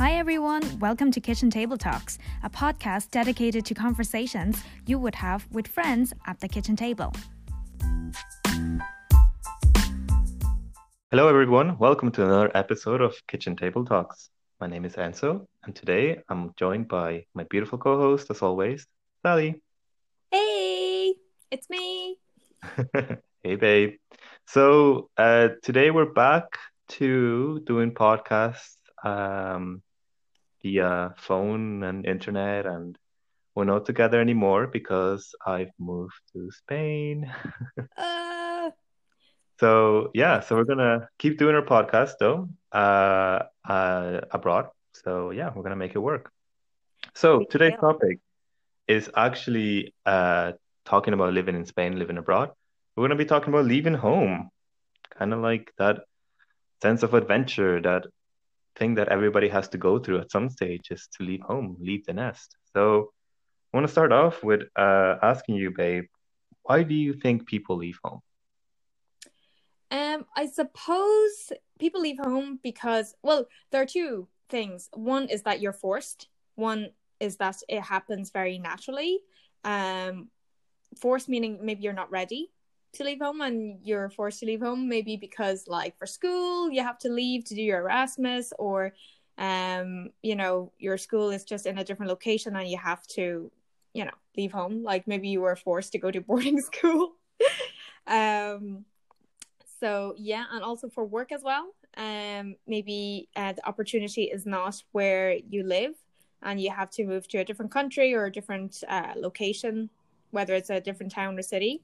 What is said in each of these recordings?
Hi, everyone. Welcome to Kitchen Table Talks, a podcast dedicated to conversations you would have with friends at the kitchen table. Hello, everyone. Welcome to another episode of Kitchen Table Talks. My name is Enzo, and today I'm joined by my beautiful co host, as always, Sally. Hey, it's me. hey, babe. So, uh, today we're back to doing podcasts um, via phone and internet, and we're not together anymore because I've moved to Spain. Uh, So yeah, so we're gonna keep doing our podcast though, uh, uh, abroad. So yeah, we're gonna make it work. So today's topic is actually uh, talking about living in Spain, living abroad. We're gonna be talking about leaving home, kind of like that sense of adventure, that thing that everybody has to go through at some stage is to leave home, leave the nest. So I want to start off with uh, asking you, babe, why do you think people leave home? um, I suppose people leave home because, well, there are two things. One is that you're forced. One is that it happens very naturally. Um, forced meaning maybe you're not ready to leave home and you're forced to leave home maybe because like for school you have to leave to do your Erasmus or um you know your school is just in a different location and you have to you know leave home. Like maybe you were forced to go to boarding school. Um so yeah and also for work as well um maybe uh, the opportunity is not where you live and you have to move to a different country or a different uh, location whether it's a different town or city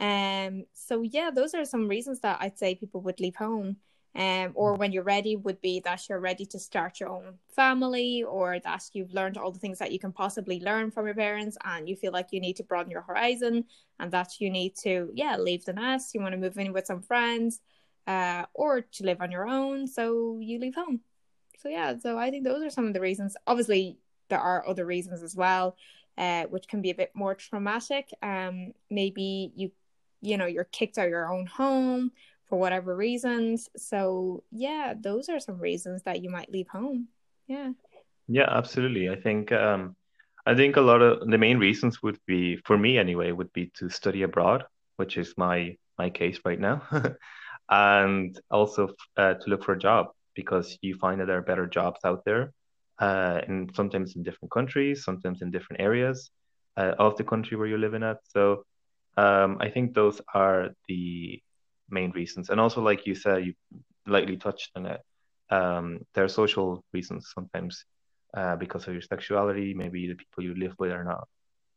um, so yeah, those are some reasons that I'd say people would leave home. Um, or when you're ready would be that you're ready to start your own family or that you've learned all the things that you can possibly learn from your parents and you feel like you need to broaden your horizon and that you need to, yeah, leave the nest. You want to move in with some friends, uh, or to live on your own. So you leave home. So yeah, so I think those are some of the reasons. Obviously, there are other reasons as well, uh, which can be a bit more traumatic. Um, maybe you you know you're kicked out of your own home for whatever reasons so yeah those are some reasons that you might leave home yeah Yeah, absolutely. I think um, I think a lot of the main reasons would be, for me anyway, would be to study abroad, which is my my case right now, and also uh, to look for a job because you find that there are better jobs out there, uh, and sometimes in different countries, sometimes in different areas uh, of the country where you're living at. So um, I think those are the main reasons, and also like you said, you lightly touched on it. Um, there are social reasons sometimes uh, because of your sexuality. Maybe the people you live with are not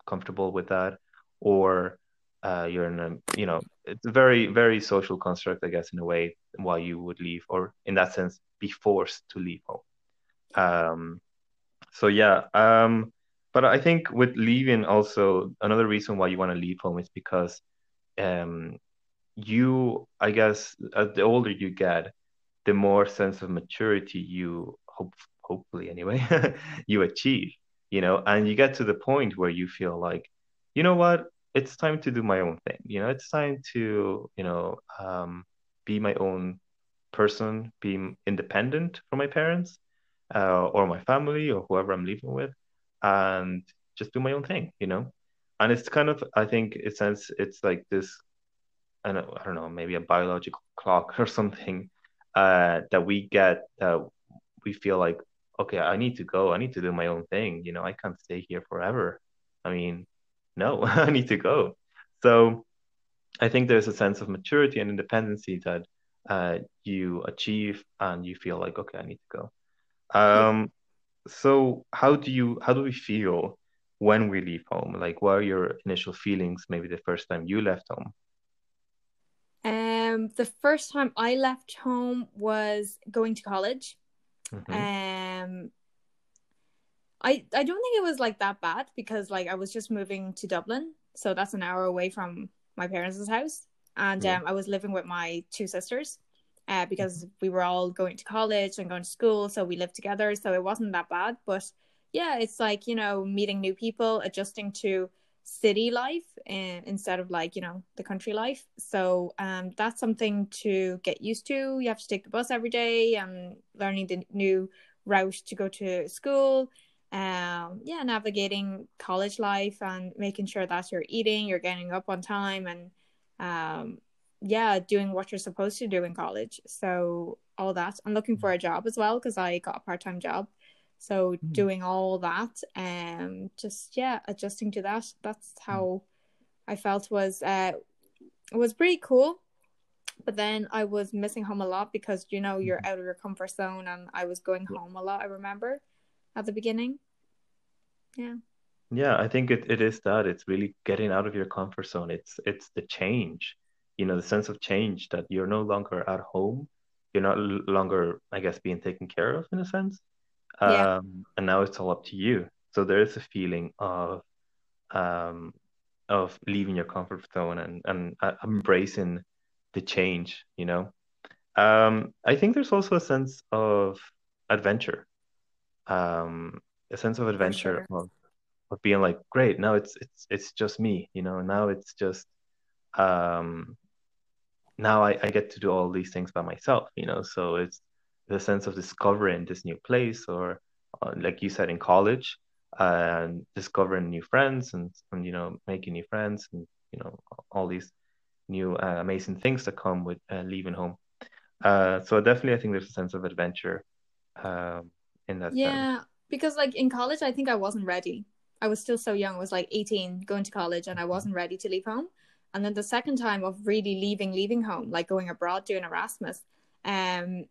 comfortable with that, or uh, you're in a, you know, it's a very, very social construct, I guess, in a way, why you would leave, or in that sense, be forced to leave home. Um, so yeah, um, but I think with leaving also another reason why you want to leave home is because um, you, I guess, as the older you get, the more sense of maturity you hope, hopefully anyway, you achieve, you know, and you get to the point where you feel like, you know what, it's time to do my own thing, you know, it's time to, you know, um, be my own person, be independent from my parents, uh, or my family or whoever I'm living with, and just do my own thing, you know. And it's kind of, I think, it sense it's like this I don't, I don't know, maybe a biological clock or something uh, that we get that we feel like, okay, I need to go. I need to do my own thing. You know, I can't stay here forever. I mean, no, I need to go. So I think there's a sense of maturity and independency that uh, you achieve and you feel like, okay, I need to go. Um, so how do you, how do we feel when we leave home? Like, what are your initial feelings, maybe the first time you left home? um the first time i left home was going to college hmm um i i don't think it was like that bad because like i was just moving to dublin so that's an hour away from my parents' house and Yeah. um i was living with my two sisters uh, because we were all going to college and going to school, so we lived together. So it wasn't that bad. But yeah, it's like, you know, meeting new people, adjusting to city life and instead of like, you know, the country life. So um that's something to get used to. You have to take the bus every day and learning the new route to go to school um yeah navigating college life and making sure that you're eating you're getting up on time and um yeah doing what you're supposed to do in college so all that i'm looking for a job as well because i got a part-time job so mm-hmm. doing all that and um, just yeah adjusting to that that's hmm. how i felt was uh was pretty cool but then i was missing home a lot because you know you're hmm. out of your comfort zone and i was going home a lot i remember at the beginning. Yeah. Yeah, I think it, it is that. It's really getting out of your comfort zone. It's it's the change, you know, the sense of change that you're no longer at home. You're not longer, I guess, being taken care of in a sense. Yeah. Um, and now it's all up to you. So there is a feeling of um, of leaving your comfort zone and, and uh, embracing the change, you know. Um, I think there's also a sense of adventure um, a sense of adventure sure. of, of being like, great, now it's it's it's just me, you know. Now it's just um, now I, I get to do all these things by myself, you know. So it's the sense of discovering this new place, or uh, like you said in college, and uh, discovering new friends, and, and you know making new friends, and you know all these new uh, amazing things that come with uh, leaving home. Uh, so definitely, I think there's a sense of adventure um, in that yeah sense. because like in college i think i wasn't ready i was still so young i was like 18 going to college and i wasn't ready to leave home and then the second time of really leaving leaving home like going abroad doing erasmus um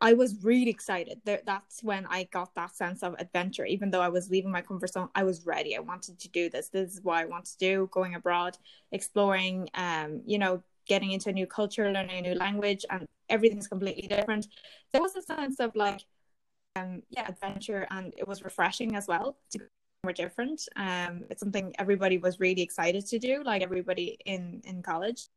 I was really excited. That's when I got that sense of adventure. Even though I was leaving my comfort zone, I was ready. I wanted to do this. This is what I want to do. Going abroad, exploring, um, you know, getting into a new culture, learning a new language, and everything's completely different. There was a sense of like um, yeah, adventure, and it was refreshing as well to more different. Um, it's something everybody was really excited to do, like everybody in in college.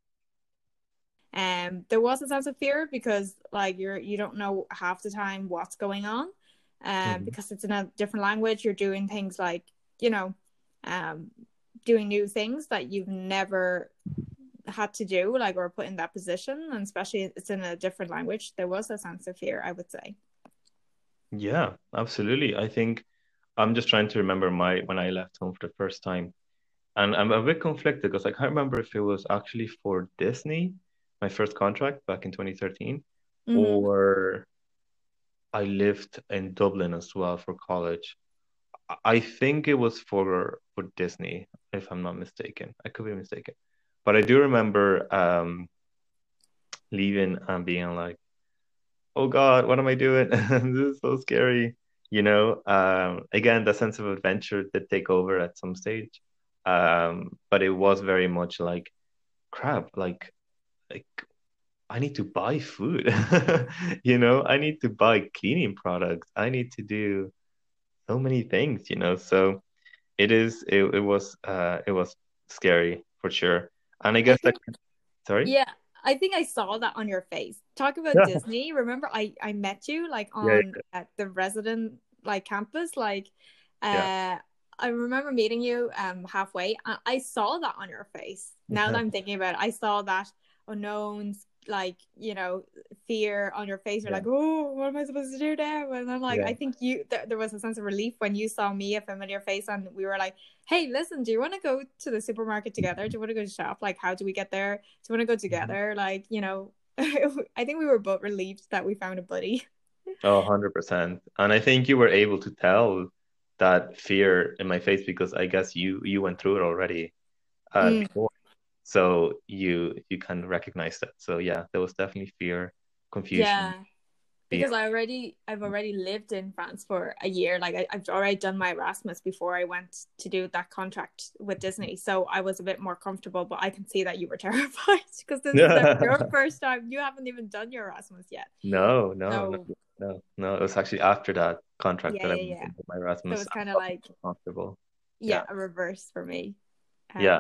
Um, there was a sense of fear because like you're you don't know half the time what's going on, um, mm-hmm. because it's in a different language. You're doing things like you know, um, doing new things that you've never had to do, like or put in that position, and especially it's in a different language. There was a sense of fear, I would say. Yeah, absolutely. I think I'm just trying to remember my when I left home for the first time. And I'm a bit conflicted because I can't remember if it was actually for Disney, my first contract back in 2013, mm-hmm. or I lived in Dublin as well for college. I think it was for for Disney, if I'm not mistaken. I could be mistaken, but I do remember um, leaving and being like, oh god what am i doing this is so scary you know um, again the sense of adventure did take over at some stage. Um, but it was very much like crap like like i need to buy food you know? I need to buy cleaning products. I need to do so many things you know? So it is it, it was uh it was scary for sure. And i guess that sorry? Yeah I think I saw that on your face. Talk about yeah. Disney. Remember, I I met you like on yeah, yeah. at the resident like campus. Like, uh, I remember meeting you um halfway. I, I saw that on your face. Now that I'm thinking about it, I saw that unknowns like you know fear on your face you're yeah. like oh what am i supposed to do now and i'm like yeah. i think you th- there was a sense of relief when you saw me a familiar face and we were like hey listen do you want to go to the supermarket together? Do you want to go to shop? Like how do we get there? Do you want to go mm-hmm. together? Like you know i think we were both relieved that we found a buddy. Oh 100% and i think you were able to tell that fear in my face because i guess you you went through it already uh, mm. before. So you you can recognize that so yeah there was definitely fear confusion. Yeah because I already I've already lived in France for a year. Like I, have already done my Erasmus before I went to do that contract with Disney, so I was a bit more comfortable. But I can see that you were terrified because this is your first time. You haven't even done your Erasmus yet. No, no, so, no, no, no. It was actually after that contract yeah, that yeah, I yeah. my Erasmus. So it was kind of like comfortable. Yeah, yeah, a reverse for me. Um, yeah,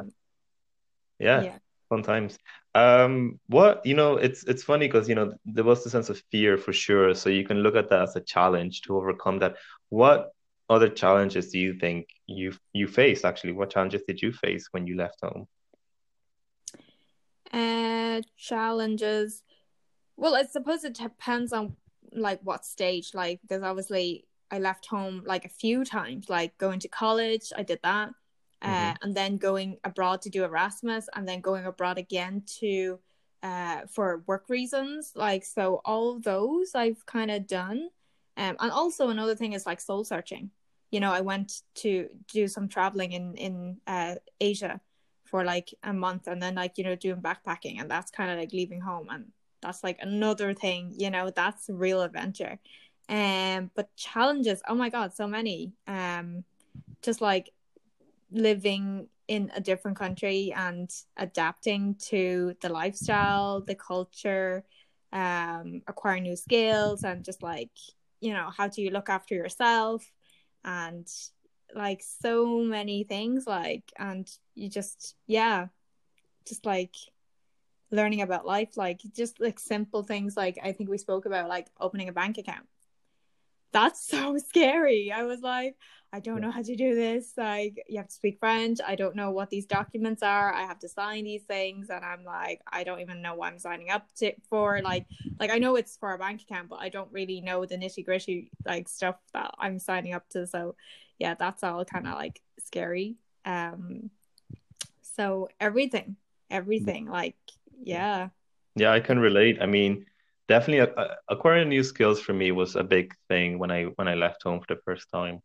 yeah, yeah. fun times. Um, what you know, it's it's funny because you know there was the sense of fear for sure. So you can look at that as a challenge to overcome that. What other challenges do you think you you faced? Actually, what challenges did you face when you left home? Uh, challenges. Well, I suppose it depends on like what stage like because obviously I left home like a few times like going to college I did that uh, mm-hmm. and then going abroad to do Erasmus and then going abroad again to uh for work reasons like so all those I've kind of done. Um and also another thing is like soul searching. You know I went to do some traveling in in uh Asia for like a month and then like you know doing backpacking and that's kind of like leaving home and that's like another thing you know that's real adventure. Um but challenges oh my god so many. Um just like living in a different country and adapting to the lifestyle the culture um acquiring new skills and just like you know how do you look after yourself? And like so many things like and you just yeah just like learning about life like just like simple things like i think we spoke about like opening a bank account that's so scary. I was like i don't know how to do this. Like you have to speak french. I don't know what these documents are. I have to sign these things. And i'm like i don't even know what i'm signing up to for. Like like i know it's for a bank account but i don't really know the nitty gritty like stuff that i'm signing up to. So yeah, that's all kind of like scary. Um, so everything, everything, like yeah. Yeah, I can relate. I mean, definitely uh, uh, acquiring new skills for me was a big thing when I when I left home for the first time.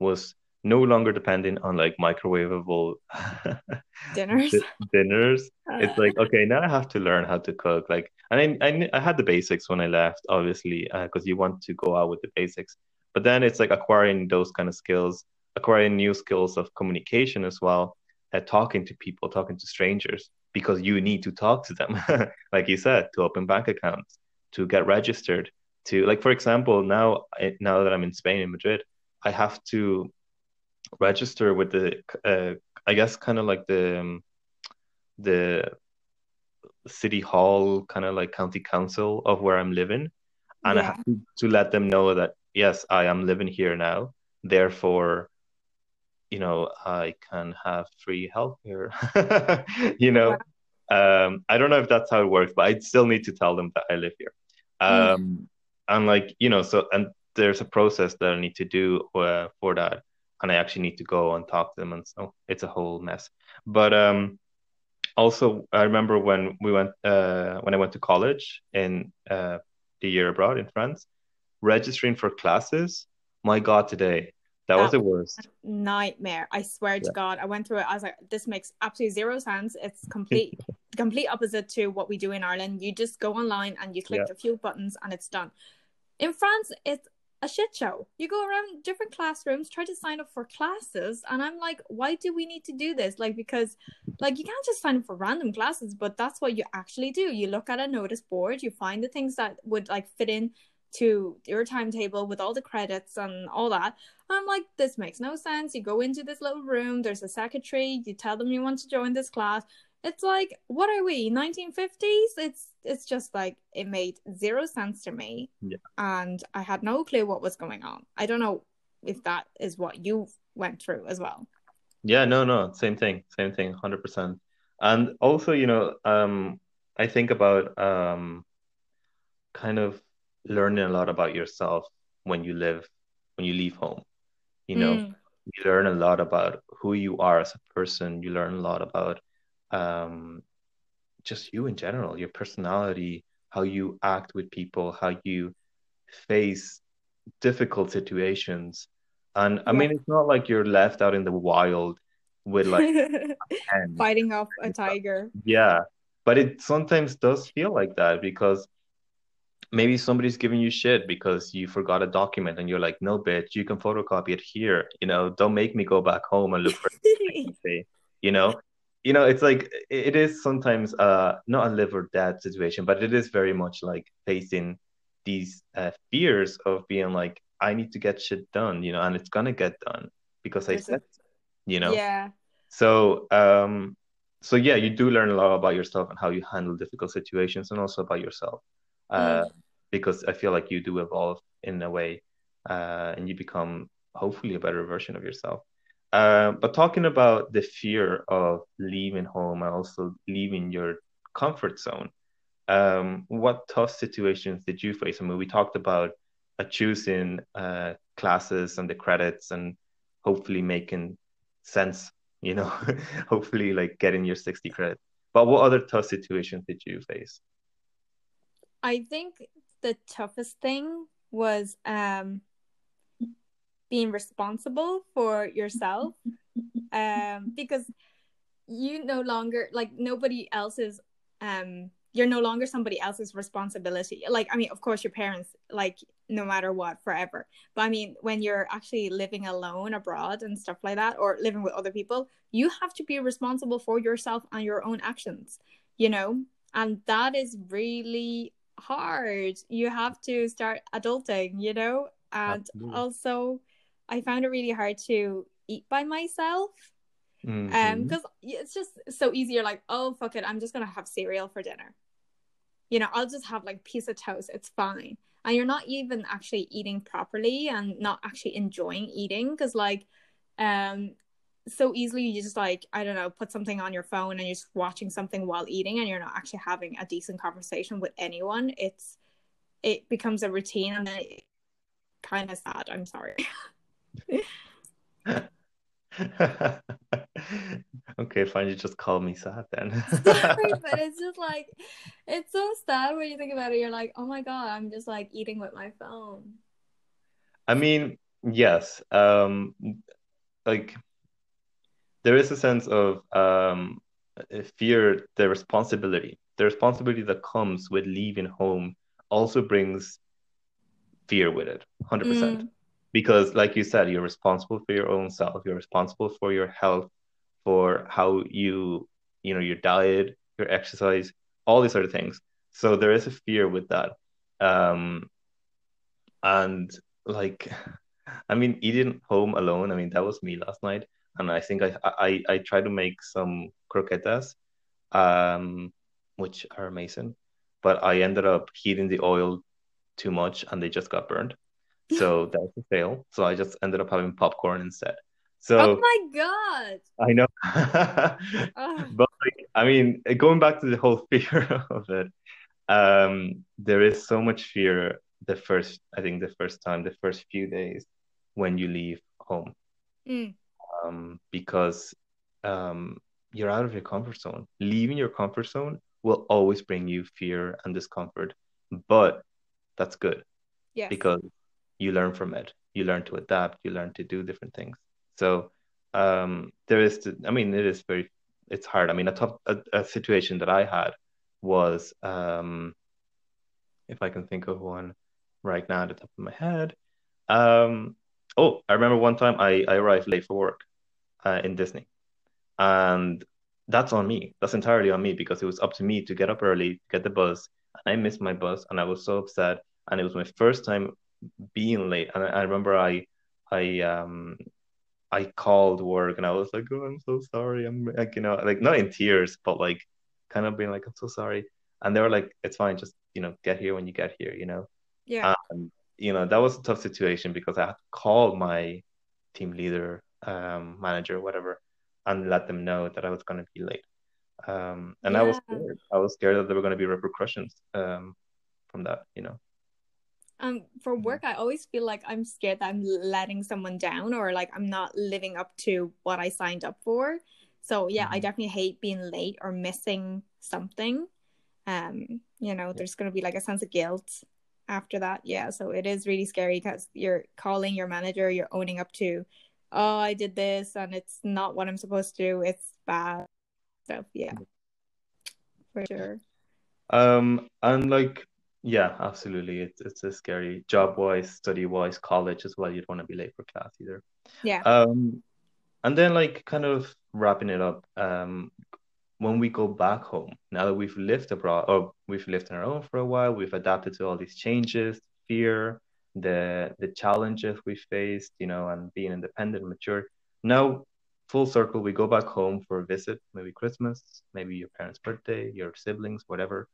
Was no longer depending on like microwavable dinners. dinners. It's like okay, now I have to learn how to cook. Like, and I I, I had the basics when I left, obviously, because uh, you want to go out with the basics. But then it's like acquiring those kind of skills, acquiring new skills of communication as well, uh, talking to people, talking to strangers, because you need to talk to them, like you said, to open bank accounts, to get registered, to like for example, now now that I'm in Spain in Madrid, I have to register with the uh, I guess kind of like the um, the city hall, kind of like county council of where I'm living, and yeah. I have to, let them know that yes, I am living here now. Therefore, you know, I can have free healthcare. you know, um, I don't know if that's how it works, but I still need to tell them that I live here. Um, mm. And like, you know, so and there's a process that I need to do uh, for that, and I actually need to go and talk to them, and so it's a whole mess. But um, also, I remember when we went uh, when I went to college in uh, the year abroad in France registering for classes, my God, today that, that was the worst nightmare. I swear to God, I went through it. I was like, this makes absolutely zero sense. It's complete, complete opposite to what we do in Ireland. You just go online and you click yeah. a few buttons and it's done. In France, it's a shit show. You go around different classrooms, try to sign up for classes, and I'm like, why do we need to do this? Like, because, like, you can't just sign up for random classes, but that's what you actually do. You look at a notice board, you find the things that would like fit in to your timetable with all the credits and all that. I'm like, this makes no sense. You go into this little room, there's a secretary, you tell them you want to join this class. It's like, what are we, 1950s? It's it's just like it made zero sense to me. Yeah. And I had no clue what was going on. I don't know if that is what you went through as well. Yeah, no, no, same thing, same thing, 100%. And also, you know, um I think about um kind of learning a lot about yourself when you live when you leave home you know mm. you learn a lot about who you are as a person you learn a lot about um, just you in general your personality how you act with people how you face difficult situations. And i mean it's not like you're left out in the wild with like fighting off a tiger. Yeah. But it sometimes does feel like that because maybe somebody's giving you shit because you forgot a document and you're like, no, bitch, you can photocopy it here. You know, don't make me go back home and look for it. you know, you know, it's like it is sometimes uh not a live or death situation, but it is very much like facing these uh, fears of being like, I need to get shit done, you know, and it's gonna get done because I said, you know, yeah. So um, so yeah, you do learn a lot about yourself and how you handle difficult situations, and also about yourself uh, mm. because I feel like you do evolve in a way uh, and you become hopefully a better version of yourself. Uh, but talking about the fear of leaving home and also leaving your comfort zone, um, what tough situations did you face? I mean, we talked about uh, choosing uh, classes and the credits and hopefully making sense, you know, hopefully like getting your 60 credits. But what other tough situations did you face? I think the toughest thing was um, being responsible for yourself um, because you no longer like nobody else's um you're no longer somebody else's responsibility. Like i mean of course your parents like no matter what forever. But i mean when you're actually living alone abroad and stuff like that or living with other people you have to be responsible for yourself and your own actions you know? And that is really hard. You have to start adulting you know? And Absolutely. also i found it really hard to eat by myself mm-hmm. um because it's just so easy. You're like oh fuck it i'm just gonna have cereal for dinner. You know i'll just have like piece of toast it's fine. And you're not even actually eating properly and not actually enjoying eating because like um so easily you just like i don't know put something on your phone and you're just watching something while eating and you're not actually having a decent conversation with anyone. It's it becomes a routine and then it kind of sad. I'm sorry okay, fine. You just call me sad then. Sorry, but it's just like it's so sad when you think about it. You're like, oh my god, I'm just like eating with my phone. I mean, yes. Um, like there is a sense of um fear, the responsibility, the responsibility that comes with leaving home also brings fear with it, hundred mm. Because like you said you're responsible for your own self. You're responsible for your health for how you you know your diet your exercise all these other things. So there is a fear with that. Um and like i mean eating home alone i mean that was me last night. And i think i i i tried to make some croquetas um which are amazing. But i ended up heating the oil too much and they just got burned so that was a fail. So I just ended up having popcorn instead. So Oh my god. I know. but like, I mean, going back to the whole fear of it, um, there is so much fear the first I think the first time, the first few days when you leave home. Mm. Um, because um you're out of your comfort zone. Leaving your comfort zone will always bring you fear and discomfort, but that's good. Yeah. Because you learn from it. You learn to adapt. You learn to do different things. So um, there is to, i mean it is very it's hard. I mean a tough a, a situation that i had was um, if i can think of one right now at the top of my head um, oh i remember one time i, I arrived late for work uh, in disney. And that's on me. That's entirely on me because it was up to me to get up early get the bus and i missed my bus and i was so upset and it was my first time being late. And I, I remember I I um I called work and I was like, oh, I'm so sorry. I'm like, you know, like not in tears, but like kind of being like, I'm so sorry. And they were like, it's fine, just you know, get here when you get here, you know. Yeah. Um, you know, that was a tough situation because I had called my team leader, um, manager, whatever, and let them know that I was gonna be late. Um, and yeah. I was scared. I was scared that there were gonna be repercussions um from that, you know um for mm-hmm. work i always feel like i'm scared that i'm letting someone down or like i'm not living up to what i signed up for. So yeah mm-hmm. i definitely hate being late or missing something. Um you know there's going to be like a sense of guilt after that. Yeah so it is really scary because you're calling your manager you're owning up to oh i did this and it's not what i'm supposed to do it's bad. So yeah. For sure. Um and like yeah, absolutely. It's it's a scary job wise, study wise, college as well. You'd want to be late for class either. Yeah. Um, and then like kind of wrapping it up. Um, when we go back home, now that we've lived abroad or we've lived on our own for a while, we've adapted to all these changes, fear, the the challenges we faced, you know, and being independent, mature. Now, full circle, we go back home for a visit, maybe Christmas, maybe your parents' birthday, your siblings, whatever.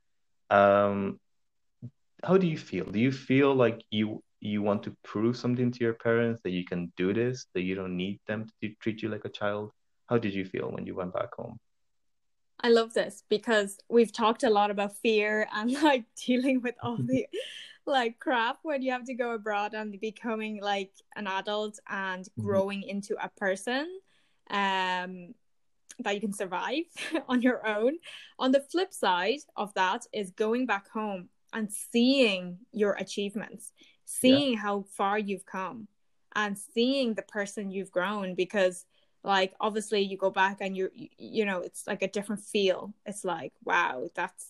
Um, how do you feel? Do you feel like you you want to prove something to your parents that you can do this, that you don't need them to treat you like a child? How did you feel when you went back home? I love this because we've talked a lot about fear and like dealing with all the like crap when you have to go abroad and becoming like an adult and mm-hmm. growing mm-hmm. into a person um that you can survive on your own. On the flip side of that is going back home and seeing your achievements, seeing yeah. how far you've come and seeing the person you've grown because like obviously you go back and you you know it's like a different feel it's like wow that's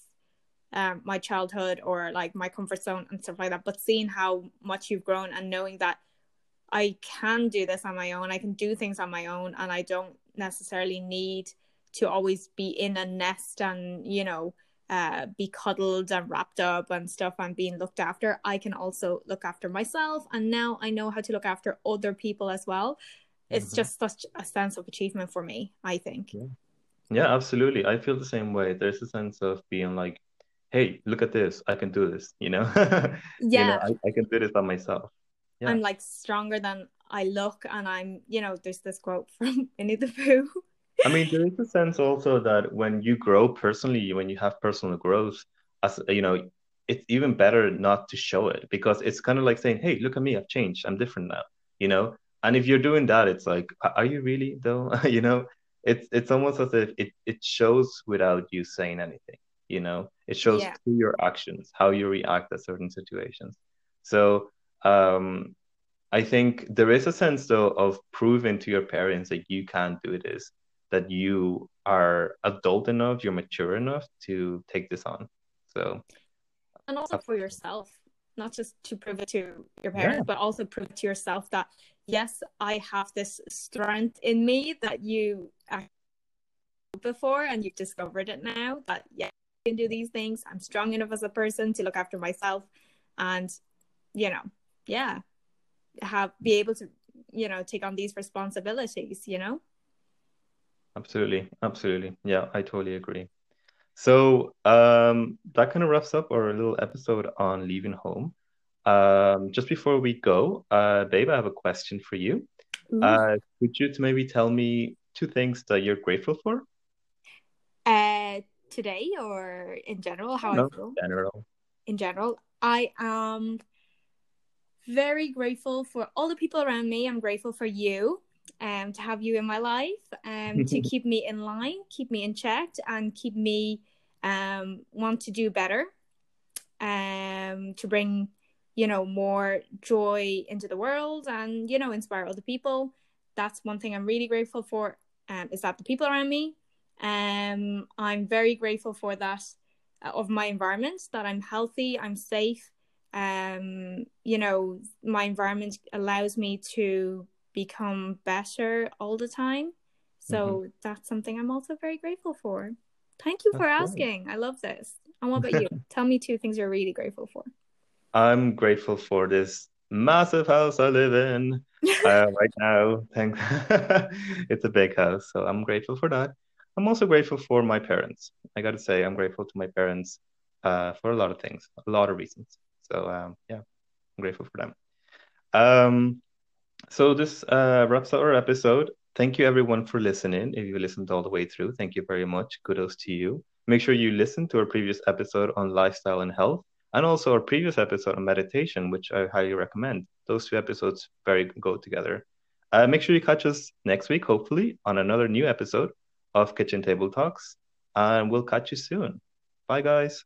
um, my childhood or like my comfort zone and stuff like that but seeing how much you've grown and knowing that i can do this on my own i can do things on my own and i don't necessarily need to always be in a nest and you know uh, be cuddled and wrapped up and stuff and being looked after i can also look after myself. And now i know how to look after other people as well. It's mm-hmm. just such a sense of achievement for me i think. Yeah. yeah absolutely. I feel the same way. There's a sense of being like hey look at this. I can do this you know? Yeah you know, I, I can do this by myself. Yeah. i'm like stronger than i look and i'm you know there's this quote from winnie the pooh I mean, there is a sense also that when you grow personally, when you have personal growth, as you know, it's even better not to show it because it's kind of like saying, "Hey, look at me, I've changed, I'm different now," you know. And if you're doing that, it's like, are you really though? you know, it's it's almost as if it it shows without you saying anything. You know, it shows yeah. through your actions how you react at certain situations. So um, I think there is a sense though of proving to your parents that you can do this that you are adult enough, you're mature enough to take this on. So, and also for yourself, not just to prove it to your parents, yeah. but also prove to yourself that yes, I have this strength in me that you before and you've discovered it now that yeah, I can do these things. I'm strong enough as a person to look after myself and you know, yeah, have be able to, you know, take on these responsibilities, you know? Absolutely. Absolutely. Yeah, I totally agree. So um, that kind of wraps up our little episode on leaving home. Um, just before we go, uh, babe, I have a question for you. Uh, could you maybe tell me two things that you're grateful for? Uh, today or in general? How no, I feel? In General. In general, I am very grateful for all the people around me. I'm grateful for you um, to have you in my life, um, to keep me in line, keep me in check, and keep me um, want to do better, um, to bring you know more joy into the world and you know inspire other people. That's one thing I'm really grateful for. Um, is that the people around me? Um, I'm very grateful for that uh, of my environment. That I'm healthy, I'm safe. Um, you know, my environment allows me to become better all the time. So mm-hmm. that's something I'm also very grateful for. Thank you for asking. Great. I love this. And what about you? Tell me two things you're really grateful for. I'm grateful for this massive house I live in uh, right now. Thanks. it's a big house, so I'm grateful for that. I'm also grateful for my parents. I got to say, I'm grateful to my parents uh, for a lot of things, a lot of reasons. So um, yeah, I'm grateful for them. Um, so this uh, wraps up our episode. Thank you everyone for listening. If you listened all the way through, thank you very much. Kudos to you. Make sure you listen to our previous episode on lifestyle and health, and also our previous episode on meditation, which I highly recommend. Those two episodes very go together. Uh, make sure you catch us next week, hopefully, on another new episode of Kitchen Table Talks, and we'll catch you soon. Bye, guys.